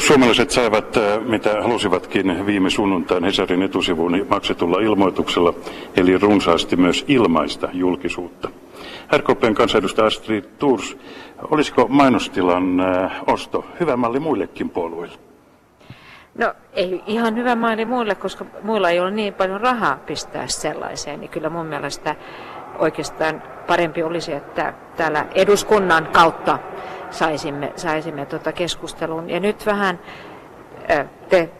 Perussuomalaiset saivat, äh, mitä halusivatkin viime sunnuntain Hesarin etusivuun maksetulla ilmoituksella, eli runsaasti myös ilmaista julkisuutta. RKPn kansanedustaja Astrid Turs, olisiko mainostilan äh, osto hyvä malli muillekin puolueille? No ei ihan hyvä malli muille, koska muilla ei ole niin paljon rahaa pistää sellaiseen, niin kyllä mun mielestä oikeastaan parempi olisi, että täällä eduskunnan kautta saisimme, saisimme tuota keskustelun. Ja nyt vähän te,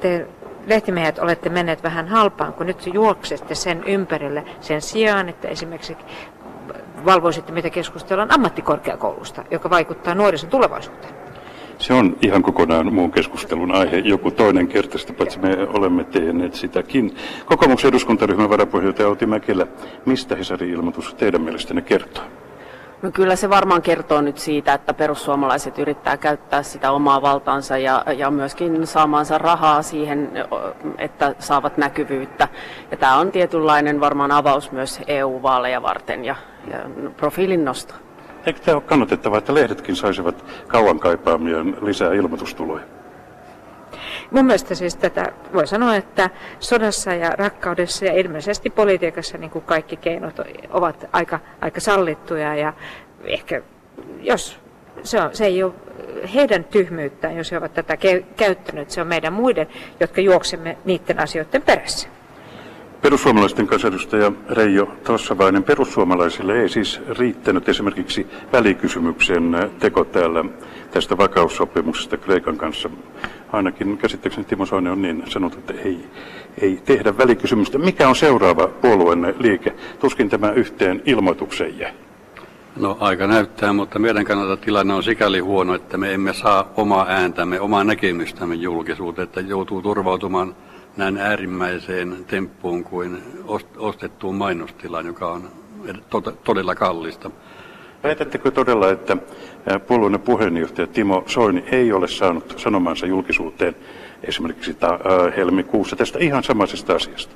te lehtimiehet olette menneet vähän halpaan, kun nyt juoksette sen ympärille sen sijaan, että esimerkiksi valvoisitte, mitä keskustellaan ammattikorkeakoulusta, joka vaikuttaa nuorison tulevaisuuteen. Se on ihan kokonaan muun keskustelun aihe. Joku toinen kerta, sitä paitsi me olemme tehneet sitäkin. Kokoomuksen eduskuntaryhmän varapuheenjohtaja Outi Mäkelä, mistä Hesarin ilmoitus teidän mielestänne kertoo? No kyllä se varmaan kertoo nyt siitä, että perussuomalaiset yrittää käyttää sitä omaa valtaansa ja, ja myöskin saamaansa rahaa siihen, että saavat näkyvyyttä. Ja tämä on tietynlainen varmaan avaus myös EU-vaaleja varten ja, ja profiilin nosto. Eikö tämä ole kannatettavaa, että lehdetkin saisivat kauan kaipaamia lisää ilmoitustuloja? Mun mielestä siis tätä voi sanoa, että sodassa ja rakkaudessa ja ilmeisesti politiikassa niin kuin kaikki keinot ovat aika, aika sallittuja ja ehkä jos se, on, se ei ole heidän tyhmyyttään, jos he ovat tätä käyttäneet, se on meidän muiden, jotka juoksemme niiden asioiden perässä. Perussuomalaisten kansanedustaja Reijo Tossavainen, perussuomalaisille ei siis riittänyt esimerkiksi välikysymyksen teko täällä tästä vakaussopimuksesta Kreikan kanssa. Ainakin käsittääkseni Timo Soinen on niin sanonut, että ei, ei tehdä välikysymystä. Mikä on seuraava puolueenne liike? Tuskin tämä yhteen ilmoitukseen jää. No aika näyttää, mutta meidän kannalta tilanne on sikäli huono, että me emme saa omaa ääntämme, omaa näkemystämme julkisuuteen, että joutuu turvautumaan näin äärimmäiseen temppuun kuin ostettuun mainostilaan, joka on todella kallista. Väitättekö todella, että puolueen puheenjohtaja Timo Soini ei ole saanut sanomansa julkisuuteen esimerkiksi ta- helmikuussa tästä ihan samaisesta asiasta?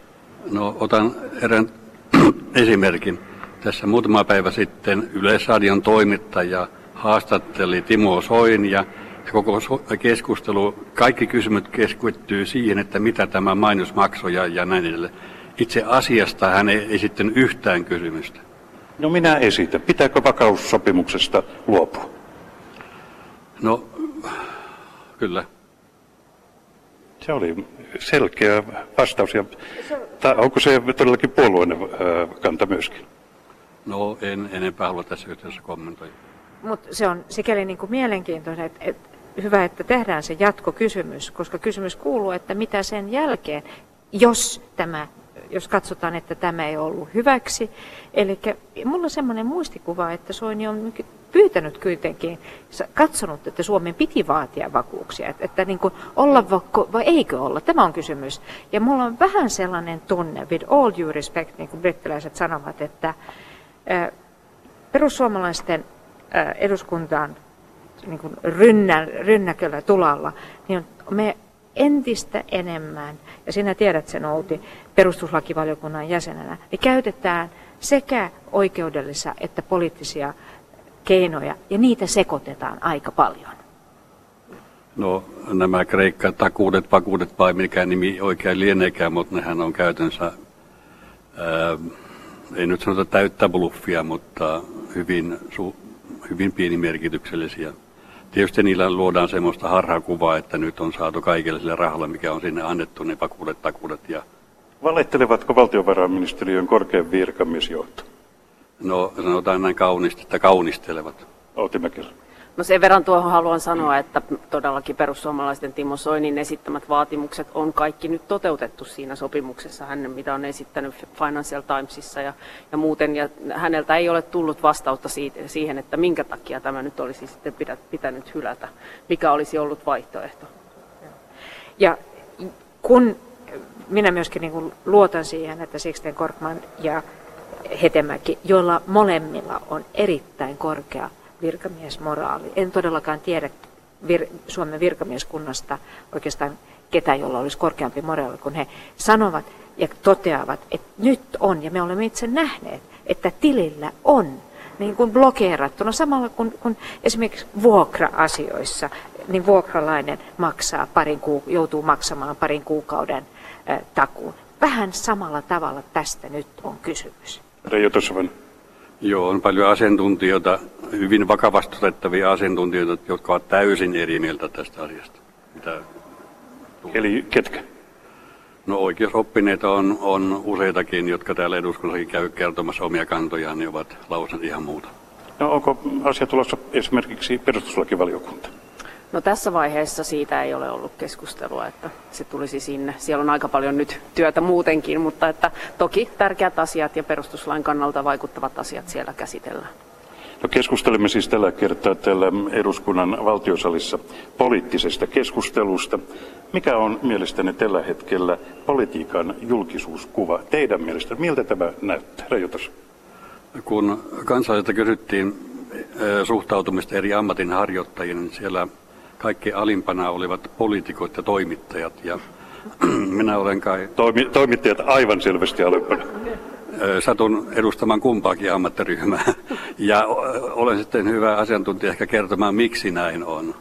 No otan erään esimerkin. Tässä muutama päivä sitten Yleisradion toimittaja haastatteli Timo Soinia koko keskustelu, kaikki kysymykset keskittyy siihen, että mitä tämä mainos maksoi ja, ja näin edelleen. Itse asiasta hän ei esittänyt yhtään kysymystä. No minä esitän. Pitääkö vakaussopimuksesta luopua? No, kyllä. Se oli selkeä vastaus. Ja, ta, onko se todellakin puolueinen kanta myöskin? No, en enempää halua tässä yhteydessä kommentoida. Mutta se on sikäli niin kuin mielenkiintoinen, että, että hyvä, että tehdään se jatkokysymys, koska kysymys kuuluu, että mitä sen jälkeen, jos tämä jos katsotaan, että tämä ei ollut hyväksi. Eli mulla on semmoinen muistikuva, että Soini on pyytänyt kuitenkin, katsonut, että Suomen piti vaatia vakuuksia, että, että niin kuin olla vakko, vai eikö olla, tämä on kysymys. Ja mulla on vähän sellainen tunne, with all due respect, niin kuin brittiläiset sanovat, että perussuomalaisten eduskuntaan niin kuin rynnä, rynnäköllä tulalla, niin me entistä enemmän, ja sinä tiedät sen Outi perustuslakivaliokunnan jäsenenä, niin käytetään sekä oikeudellisia että poliittisia keinoja, ja niitä sekoitetaan aika paljon. No nämä kreikka takuudet, vakuudet vai mikä nimi oikein lieneekään, mutta nehän on käytännössä, ää, ei nyt sanota täyttä bluffia, mutta hyvin, su, hyvin pienimerkityksellisiä Tietysti niillä luodaan semmoista harhakuvaa, että nyt on saatu kaikille sille rahalle, mikä on sinne annettu, ne vakuudet, takuudet. Ja... Valettelevatko valtiovarainministeriön korkean virkamiesjohto? No sanotaan näin kauniisti, että kaunistelevat. Outi Mäkelä. No sen verran tuohon haluan sanoa, että todellakin perussuomalaisten Timo Soinin esittämät vaatimukset on kaikki nyt toteutettu siinä sopimuksessa, hän mitä on esittänyt Financial Timesissa ja, ja muuten. Ja häneltä ei ole tullut vastausta siitä, siihen, että minkä takia tämä nyt olisi sitten pitänyt hylätä, mikä olisi ollut vaihtoehto. Ja kun minä myöskin niin luotan siihen, että Sixten Korkman ja Hetemäki, joilla molemmilla on erittäin korkea virkamiesmoraali. En todellakaan tiedä vir- Suomen virkamieskunnasta oikeastaan ketä, jolla olisi korkeampi moraali, kun he sanovat ja toteavat, että nyt on, ja me olemme itse nähneet, että tilillä on niin kuin blokeerattuna, samalla kuin, kuin esimerkiksi vuokra-asioissa niin vuokralainen maksaa parin kuu, joutuu maksamaan parin kuukauden takuun. Vähän samalla tavalla tästä nyt on kysymys. Reijo. Joo, on paljon asiantuntijoita, hyvin vakavasti otettavia asiantuntijoita, jotka ovat täysin eri mieltä tästä asiasta. Mitä Eli ketkä? No oikeusoppineita on, on useitakin, jotka täällä eduskunnassakin käy kertomassa omia kantojaan, niin ovat lausuneet ihan muuta. No onko asia tulossa esimerkiksi perustuslakivaliokunta? No tässä vaiheessa siitä ei ole ollut keskustelua, että se tulisi sinne. Siellä on aika paljon nyt työtä muutenkin, mutta että toki tärkeät asiat ja perustuslain kannalta vaikuttavat asiat siellä käsitellään. No keskustelemme siis tällä kertaa täällä eduskunnan valtiosalissa poliittisesta keskustelusta. Mikä on mielestäni tällä hetkellä politiikan julkisuuskuva teidän mielestä? Miltä tämä näyttää? Rajoitus. Kun kansalaisilta kysyttiin suhtautumista eri ammatin harjoittajiin, niin siellä kaikki alimpana olivat poliitikot ja toimittajat. Ja minä olen kai... Toimi, toimittajat aivan selvästi alimpana. Satun edustamaan kumpaakin ammattiryhmää. Ja olen sitten hyvä asiantuntija ehkä kertomaan, miksi näin on.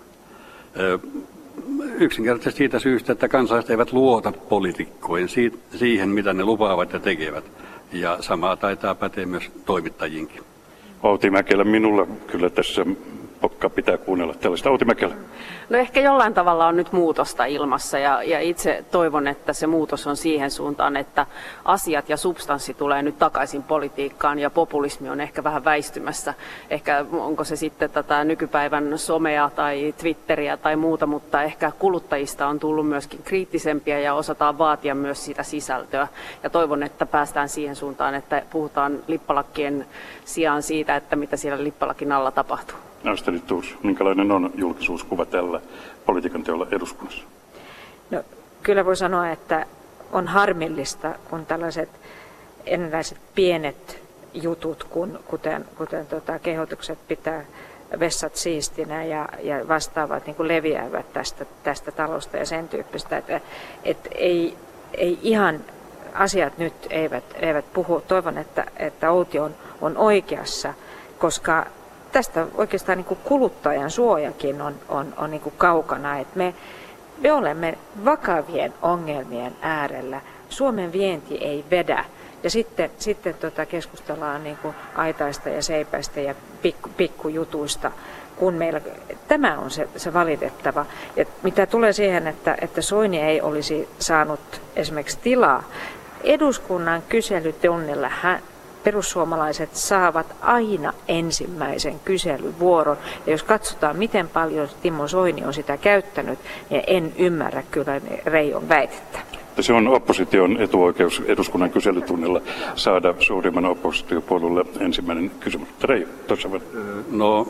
Yksinkertaisesti siitä syystä, että kansalaiset eivät luota poliitikkoihin siihen, mitä ne lupaavat ja tekevät. Ja samaa taitaa päteä myös toimittajiinkin. Outi Mäkelä, minulla kyllä tässä pokka pitää kuunnella tällaista. Outi Mäkelä. No ehkä jollain tavalla on nyt muutosta ilmassa ja, ja itse toivon, että se muutos on siihen suuntaan, että asiat ja substanssi tulee nyt takaisin politiikkaan ja populismi on ehkä vähän väistymässä. Ehkä onko se sitten tätä nykypäivän somea tai Twitteriä tai muuta, mutta ehkä kuluttajista on tullut myöskin kriittisempiä ja osataan vaatia myös sitä sisältöä. Ja toivon, että päästään siihen suuntaan, että puhutaan lippalakkien sijaan siitä, että mitä siellä lippalakin alla tapahtuu. Astrid Tuus, minkälainen on julkisuuskuva tällä politiikan teolla eduskunnassa? No, kyllä voi sanoa, että on harmillista, kun tällaiset ennenläiset pienet jutut, kun, kuten, kuten tota, kehotukset pitää vessat siistinä ja, ja vastaavat niin kuin leviävät tästä, tästä talosta ja sen tyyppistä, että et ei, ei ihan asiat nyt eivät, eivät puhu. Toivon, että, että Outi on, on oikeassa, koska tästä oikeastaan niin kuin kuluttajan suojakin on, on, on niin kuin kaukana. että me, me olemme vakavien ongelmien äärellä. Suomen vienti ei vedä. Ja sitten, sitten tota keskustellaan niin kuin aitaista ja seipäistä ja pikku, pikkujutuista, kun meillä, tämä on se, se valitettava. Ja mitä tulee siihen, että, että Soini ei olisi saanut esimerkiksi tilaa, eduskunnan kyselytunnilla hän, perussuomalaiset saavat aina ensimmäisen kyselyvuoron. Ja jos katsotaan, miten paljon Timo Soini on sitä käyttänyt, niin en ymmärrä kyllä Reijon väitettä. Se on opposition etuoikeus eduskunnan kyselytunnilla saada suurimman oppositiopuolueelle ensimmäinen kysymys. Reijo, tuossa No,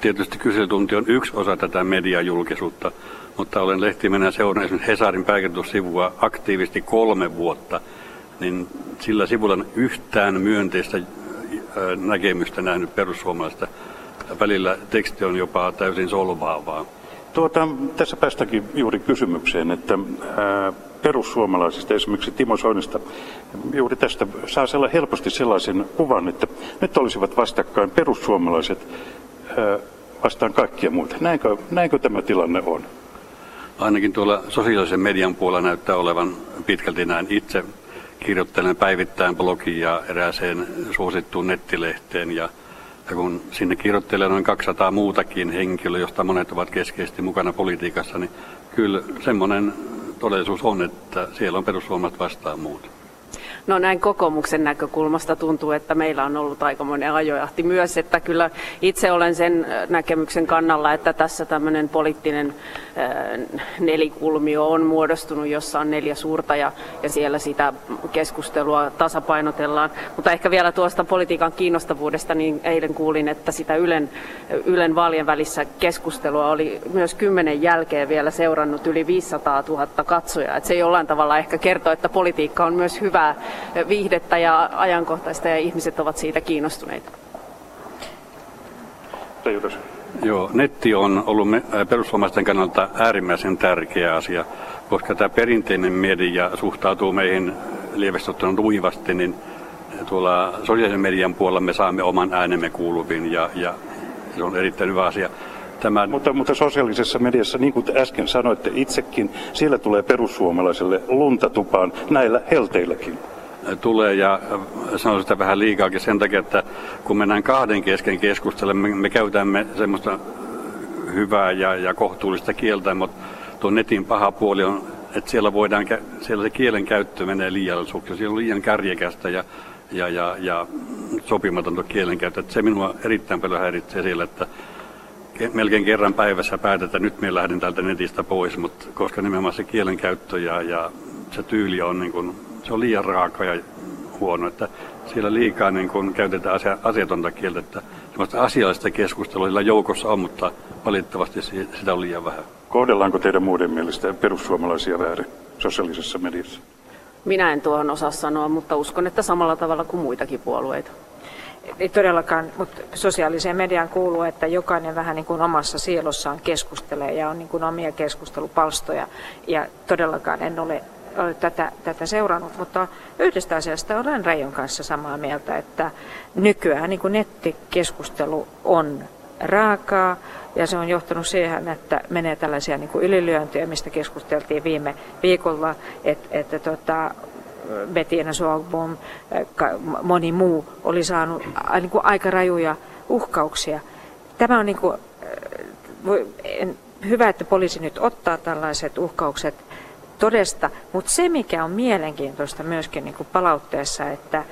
tietysti kyselytunti on yksi osa tätä mediajulkisuutta, mutta olen lehtimenä seurannut esimerkiksi Hesarin pääkirjoitussivua aktiivisesti kolme vuotta – niin sillä sivulla yhtään myönteistä näkemystä nähnyt perussuomalaista. Välillä teksti on jopa täysin solvaavaa. Tuota, tässä päästäkin juuri kysymykseen, että ää, perussuomalaisista, esimerkiksi Timo Soinista, juuri tästä saa sella helposti sellaisen kuvan, että nyt olisivat vastakkain perussuomalaiset ää, vastaan kaikkia muita. Näinkö, näinkö tämä tilanne on? Ainakin tuolla sosiaalisen median puolella näyttää olevan pitkälti näin itse kirjoittelen päivittäin blogia ja erääseen suosittuun nettilehteen ja ja kun sinne kirjoittelee noin 200 muutakin henkilöä, josta monet ovat keskeisesti mukana politiikassa, niin kyllä semmoinen todellisuus on, että siellä on perussuomalaiset vastaan muuta. No näin kokoomuksen näkökulmasta tuntuu, että meillä on ollut aikamoinen ajojahti myös, että kyllä itse olen sen näkemyksen kannalla, että tässä tämmöinen poliittinen nelikulmio on muodostunut, jossa on neljä suurta ja, ja siellä sitä keskustelua tasapainotellaan. Mutta ehkä vielä tuosta politiikan kiinnostavuudesta, niin eilen kuulin, että sitä Ylen, Ylen vaalien välissä keskustelua oli myös kymmenen jälkeen vielä seurannut yli 500 000 katsojaa. Että se jollain tavalla ehkä kertoo, että politiikka on myös hyvää viihdettä ja ajankohtaista ja ihmiset ovat siitä kiinnostuneita. Joo, netti on ollut perussuomalaisten kannalta äärimmäisen tärkeä asia, koska tämä perinteinen media suhtautuu meihin lievästi ottaen uivasti, niin tuolla sosiaalisen median puolella me saamme oman äänemme kuuluviin ja, ja se on erittäin hyvä asia. Tämä... Mutta, mutta sosiaalisessa mediassa, niin kuin äsken sanoitte itsekin, siellä tulee perussuomalaiselle lunta tupaan näillä helteilläkin tulee ja sanon sitä vähän liikaakin sen takia, että kun mennään kahden kesken keskustelemaan, me, me käytämme semmoista hyvää ja, ja kohtuullista kieltä, mutta tuo netin paha puoli on, että siellä, voidaan, siellä se kielen käyttö menee liiallisuuksi, siellä on liian kärjekästä ja, ja, ja, ja sopimatonta kielenkäyttö. Että se minua erittäin paljon häiritsee siellä, että melkein kerran päivässä päätetään, että nyt me lähden täältä netistä pois, mutta koska nimenomaan se kielenkäyttö ja, ja se tyyli on, niin kuin, se on liian raaka ja huono, että siellä liikaa niin kuin käytetään asia, asiatonta kieltä, että semmoista asiallista keskustelua joukossa on, mutta valitettavasti sitä on liian vähän. Kohdellaanko teidän muiden mielestä perussuomalaisia väärin sosiaalisessa mediassa? Minä en tuohon osaa sanoa, mutta uskon, että samalla tavalla kuin muitakin puolueita. Ei todellakaan, mutta sosiaaliseen mediaan kuuluu, että jokainen vähän niin kuin omassa sielossaan keskustelee ja on niin kuin omia keskustelupalstoja. Ja todellakaan en ole, ole tätä, tätä seurannut, mutta yhdestä asiasta olen Reijon kanssa samaa mieltä, että nykyään niin kuin nettikeskustelu on raakaa ja se on johtanut siihen, että menee tällaisia niin kuin ylilyöntiä, mistä keskusteltiin viime viikolla, että, että tota, Bettina Sogbom, moni muu oli saanut niin kuin aika rajuja uhkauksia. Tämä on niin kuin, hyvä, että poliisi nyt ottaa tällaiset uhkaukset todesta, mutta se mikä on mielenkiintoista myöskin niin kuin palautteessa, että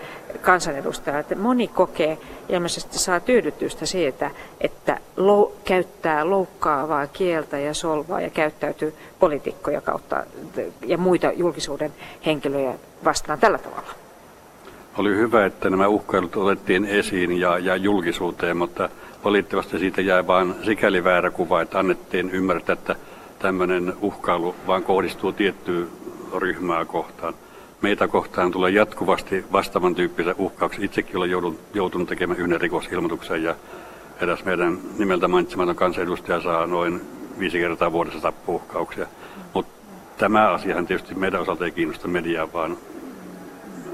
kansanedustajat, että moni kokee ilmeisesti saa tyydytystä siitä, että lou, käyttää loukkaavaa kieltä ja solvaa ja käyttäytyy poliitikkoja kautta ja muita julkisuuden henkilöjä vastaan tällä tavalla. Oli hyvä, että nämä uhkailut otettiin esiin ja, ja julkisuuteen, mutta valitettavasti siitä jäi vain sikäli väärä kuva, että annettiin ymmärtää, että tämmöinen uhkailu vain kohdistuu tiettyyn ryhmää kohtaan. Meitä kohtaan tulee jatkuvasti vastaavan tyyppisiä uhkauksia. Itsekin olen joudun, joutunut tekemään yhden rikosilmoituksen ja eräs meidän nimeltä mainitsematon kansanedustaja saa noin viisi kertaa vuodessa tappuuhkauksia. Mutta tämä asiahan tietysti meidän osalta ei kiinnosta mediaa, vaan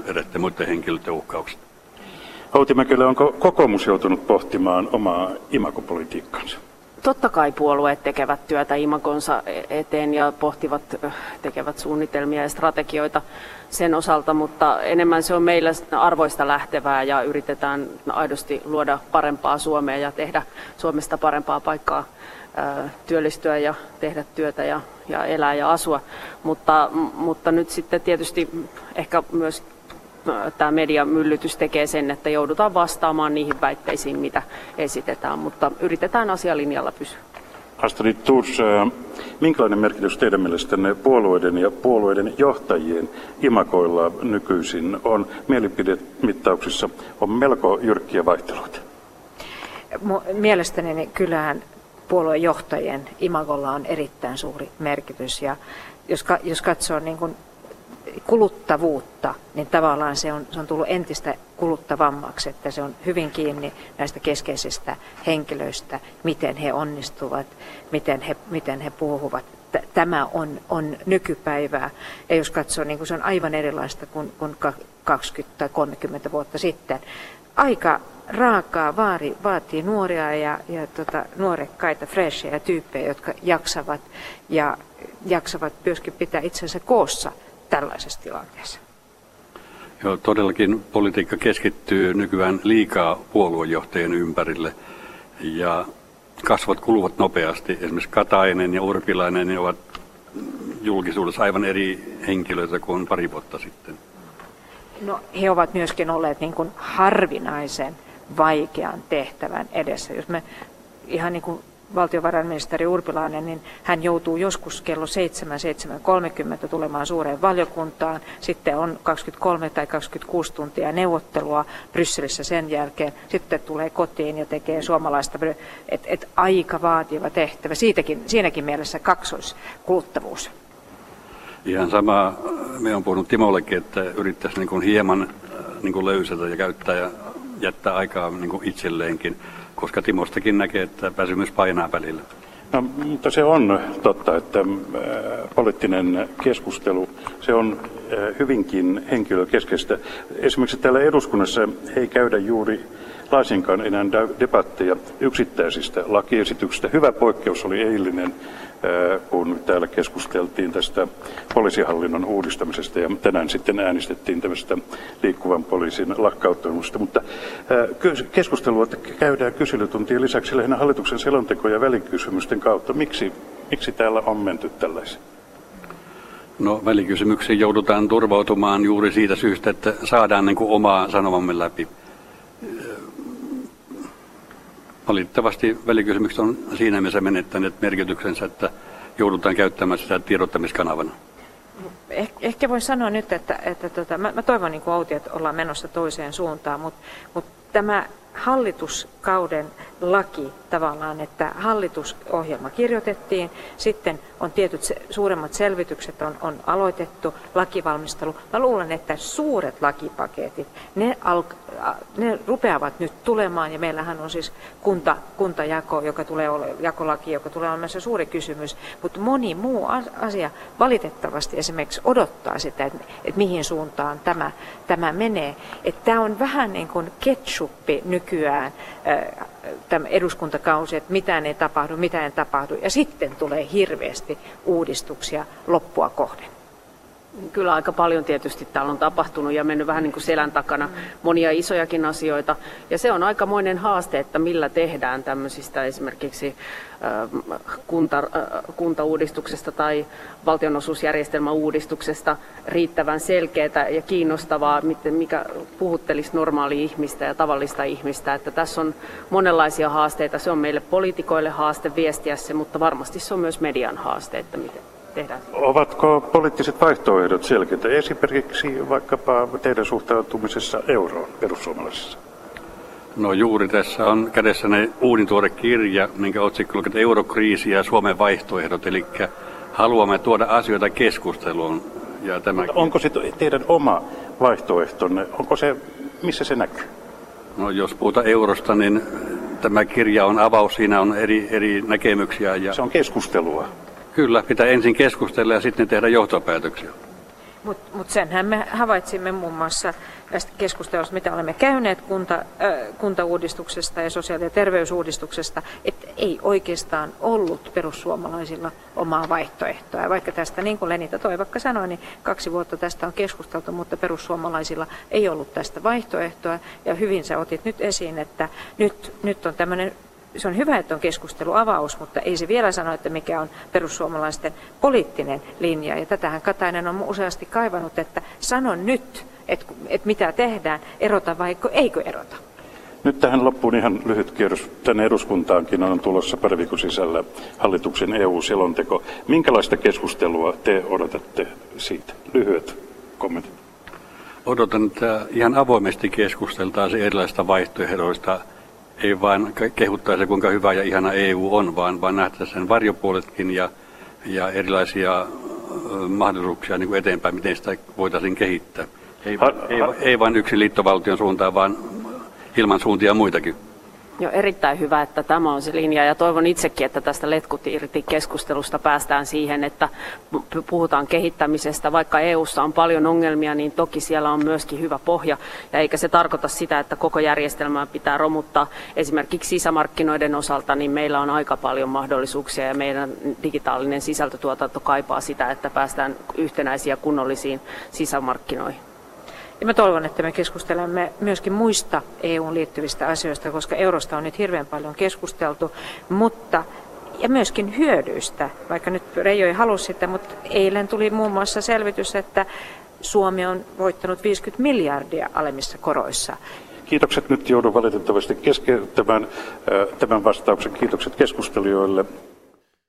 edette muiden henkilöiden uhkaukset. Outi Mäkelä, onko kokoomus joutunut pohtimaan omaa imakopolitiikkansa? Totta kai puolueet tekevät työtä imakonsa eteen ja pohtivat, tekevät suunnitelmia ja strategioita sen osalta, mutta enemmän se on meillä arvoista lähtevää ja yritetään aidosti luoda parempaa Suomea ja tehdä Suomesta parempaa paikkaa työllistyä ja tehdä työtä ja, ja elää ja asua. Mutta, mutta nyt sitten tietysti ehkä myös tämä mediamyllytys tekee sen, että joudutaan vastaamaan niihin väitteisiin, mitä esitetään, mutta yritetään asialinjalla pysyä. Astrid Thurs, minkälainen merkitys teidän mielestänne puolueiden ja puolueiden johtajien imakoilla nykyisin on? Mielipidemittauksissa on melko jyrkkiä vaihteluita. Mielestäni niin kyllähän puoluejohtajien imagolla on erittäin suuri merkitys ja jos, jos katsoo niin kuin kuluttavuutta, niin tavallaan se on, se on tullut entistä kuluttavammaksi, että se on hyvin kiinni näistä keskeisistä henkilöistä, miten he onnistuvat, miten he, miten he puhuvat. Tämä on, on nykypäivää, ja jos katsoo, niin se on aivan erilaista kuin, kuin 20 tai 30 vuotta sitten. Aika raakaa vaari, vaatii nuoria ja, ja tota, nuorekkaita, freshejä tyyppejä, jotka jaksavat ja jaksavat myöskin pitää itsensä koossa tällaisessa tilanteessa? Joo, todellakin politiikka keskittyy nykyään liikaa puoluejohtajien ympärille ja kasvot kuluvat nopeasti. Esimerkiksi Katainen ja Urpilainen ne ovat julkisuudessa aivan eri henkilöitä kuin pari vuotta sitten. No, he ovat myöskin olleet niin kuin harvinaisen vaikean tehtävän edessä. Jos me ihan niin kuin valtiovarainministeri Urpilainen, niin hän joutuu joskus kello 7-7.30 tulemaan suureen valiokuntaan. Sitten on 23 tai 26 tuntia neuvottelua Brysselissä sen jälkeen. Sitten tulee kotiin ja tekee suomalaista, että et aika vaativa tehtävä. Siitäkin, siinäkin mielessä kaksoiskuluttavuus. Ihan sama, me on puhunut Timollekin, että yrittäisi niin hieman äh, niin löysätä ja käyttää ja jättää aikaa niin itselleenkin koska Timostakin näkee, että väsymys painaa välillä. No, mutta se on totta, että äh, poliittinen keskustelu, se on äh, hyvinkin henkilökeskeistä. Esimerkiksi täällä eduskunnassa ei käydä juuri laisinkaan enää debatteja yksittäisistä lakiesityksistä. Hyvä poikkeus oli eilinen, kun täällä keskusteltiin tästä poliisihallinnon uudistamisesta ja tänään sitten äänestettiin tämmöistä liikkuvan poliisin lakkauttamisesta. Mutta keskustelua käydään kyselytuntien lisäksi lähinnä hallituksen selontekoja ja välikysymysten kautta. Miksi, miksi täällä on menty tällaisiin? No välikysymyksiin joudutaan turvautumaan juuri siitä syystä, että saadaan niin kuin omaa sanomamme läpi. Valitettavasti välikysymykset on siinä mielessä menettäneet merkityksensä, että joudutaan käyttämään sitä tiedottamiskanavana. Eh, ehkä voin sanoa nyt, että, että tota, mä, mä toivon niin kuin Outi, että ollaan menossa toiseen suuntaan, mutta, mutta tämä hallituskauden laki tavallaan, että hallitusohjelma kirjoitettiin, sitten on tietyt suuremmat selvitykset on, on aloitettu, lakivalmistelu. Mä luulen, että suuret lakipaketit, ne, al, ne rupeavat nyt tulemaan, ja meillähän on siis kunta, kuntajako, joka tulee ole, jakolaki, joka tulee olemaan se suuri kysymys, mutta moni muu asia valitettavasti esimerkiksi odottaa sitä, että, että mihin suuntaan tämä, tämä menee. Tämä on vähän niin kuin ketchuppi nykyään, tämä eduskuntakausi, että mitään ei tapahdu, mitään ei tapahdu, ja sitten tulee hirveästi uudistuksia loppua kohden. Kyllä aika paljon tietysti täällä on tapahtunut ja mennyt vähän niin kuin selän takana monia isojakin asioita. Ja se on aikamoinen haaste, että millä tehdään tämmöisistä esimerkiksi kunta, kuntauudistuksesta tai valtionosuusjärjestelmäuudistuksesta riittävän selkeää ja kiinnostavaa, mikä puhuttelisi normaali ihmistä ja tavallista ihmistä. Että tässä on monenlaisia haasteita. Se on meille poliitikoille haaste viestiä se, mutta varmasti se on myös median haaste, että miten tehdään. Ovatko poliittiset vaihtoehdot selkeitä? Esimerkiksi vaikkapa teidän suhtautumisessa euroon perussuomalaisissa? No juuri tässä on kädessäni uunintuore kirja, minkä otsikko on Eurokriisi ja Suomen vaihtoehdot, eli haluamme tuoda asioita keskusteluun. Ja tämä... onko se teidän oma vaihtoehtonne, onko se, missä se näkyy? No jos puhutaan eurosta, niin tämä kirja on avaus, siinä on eri, eri näkemyksiä. Ja... Se on keskustelua. Kyllä, pitää ensin keskustella ja sitten tehdä johtopäätöksiä. Mutta mut senhän me havaitsimme muun muassa tästä keskustelusta, mitä olemme käyneet kunta, äh, kuntauudistuksesta ja sosiaali- ja terveysuudistuksesta, että ei oikeastaan ollut perussuomalaisilla omaa vaihtoehtoa. Vaikka tästä, niin kuin Lenita Toivakka sanoi, niin kaksi vuotta tästä on keskusteltu, mutta perussuomalaisilla ei ollut tästä vaihtoehtoa. Ja hyvin sä otit nyt esiin, että nyt, nyt on tämmöinen se on hyvä, että on keskusteluavaus, mutta ei se vielä sano, että mikä on perussuomalaisten poliittinen linja. Ja tätähän Katainen on useasti kaivannut, että sano nyt, että, että mitä tehdään, erota vai eikö erota. Nyt tähän loppuun ihan lyhyt kierros. Tänne eduskuntaankin on tulossa pari viikon sisällä hallituksen EU-selonteko. Minkälaista keskustelua te odotatte siitä? Lyhyet kommentit. Odotan, että ihan avoimesti keskusteltaisiin erilaisista vaihtoehdoista ei vain kehuttaisi kuinka hyvä ja ihana EU on, vaan, vaan nähtäisiin sen varjopuoletkin ja, ja erilaisia mahdollisuuksia niin kuin eteenpäin, miten sitä voitaisiin kehittää. Ei, ha, ei, ei vain yksi liittovaltion suuntaan, vaan ilman suuntia muitakin. Jo erittäin hyvä, että tämä on se linja ja toivon itsekin, että tästä letkut irti keskustelusta päästään siihen, että puhutaan kehittämisestä. Vaikka EU:ssa on paljon ongelmia, niin toki siellä on myöskin hyvä pohja ja eikä se tarkoita sitä, että koko järjestelmää pitää romuttaa. Esimerkiksi sisämarkkinoiden osalta niin meillä on aika paljon mahdollisuuksia ja meidän digitaalinen sisältötuotanto kaipaa sitä, että päästään yhtenäisiä kunnollisiin sisämarkkinoihin. Ja mä toivon, että me keskustelemme myöskin muista EUn liittyvistä asioista, koska eurosta on nyt hirveän paljon keskusteltu, mutta ja myöskin hyödyistä, vaikka nyt Reijo ei halua sitä, mutta eilen tuli muun muassa selvitys, että Suomi on voittanut 50 miljardia alemmissa koroissa. Kiitokset nyt joudun valitettavasti keskeyttämään tämän vastauksen. Kiitokset keskustelijoille.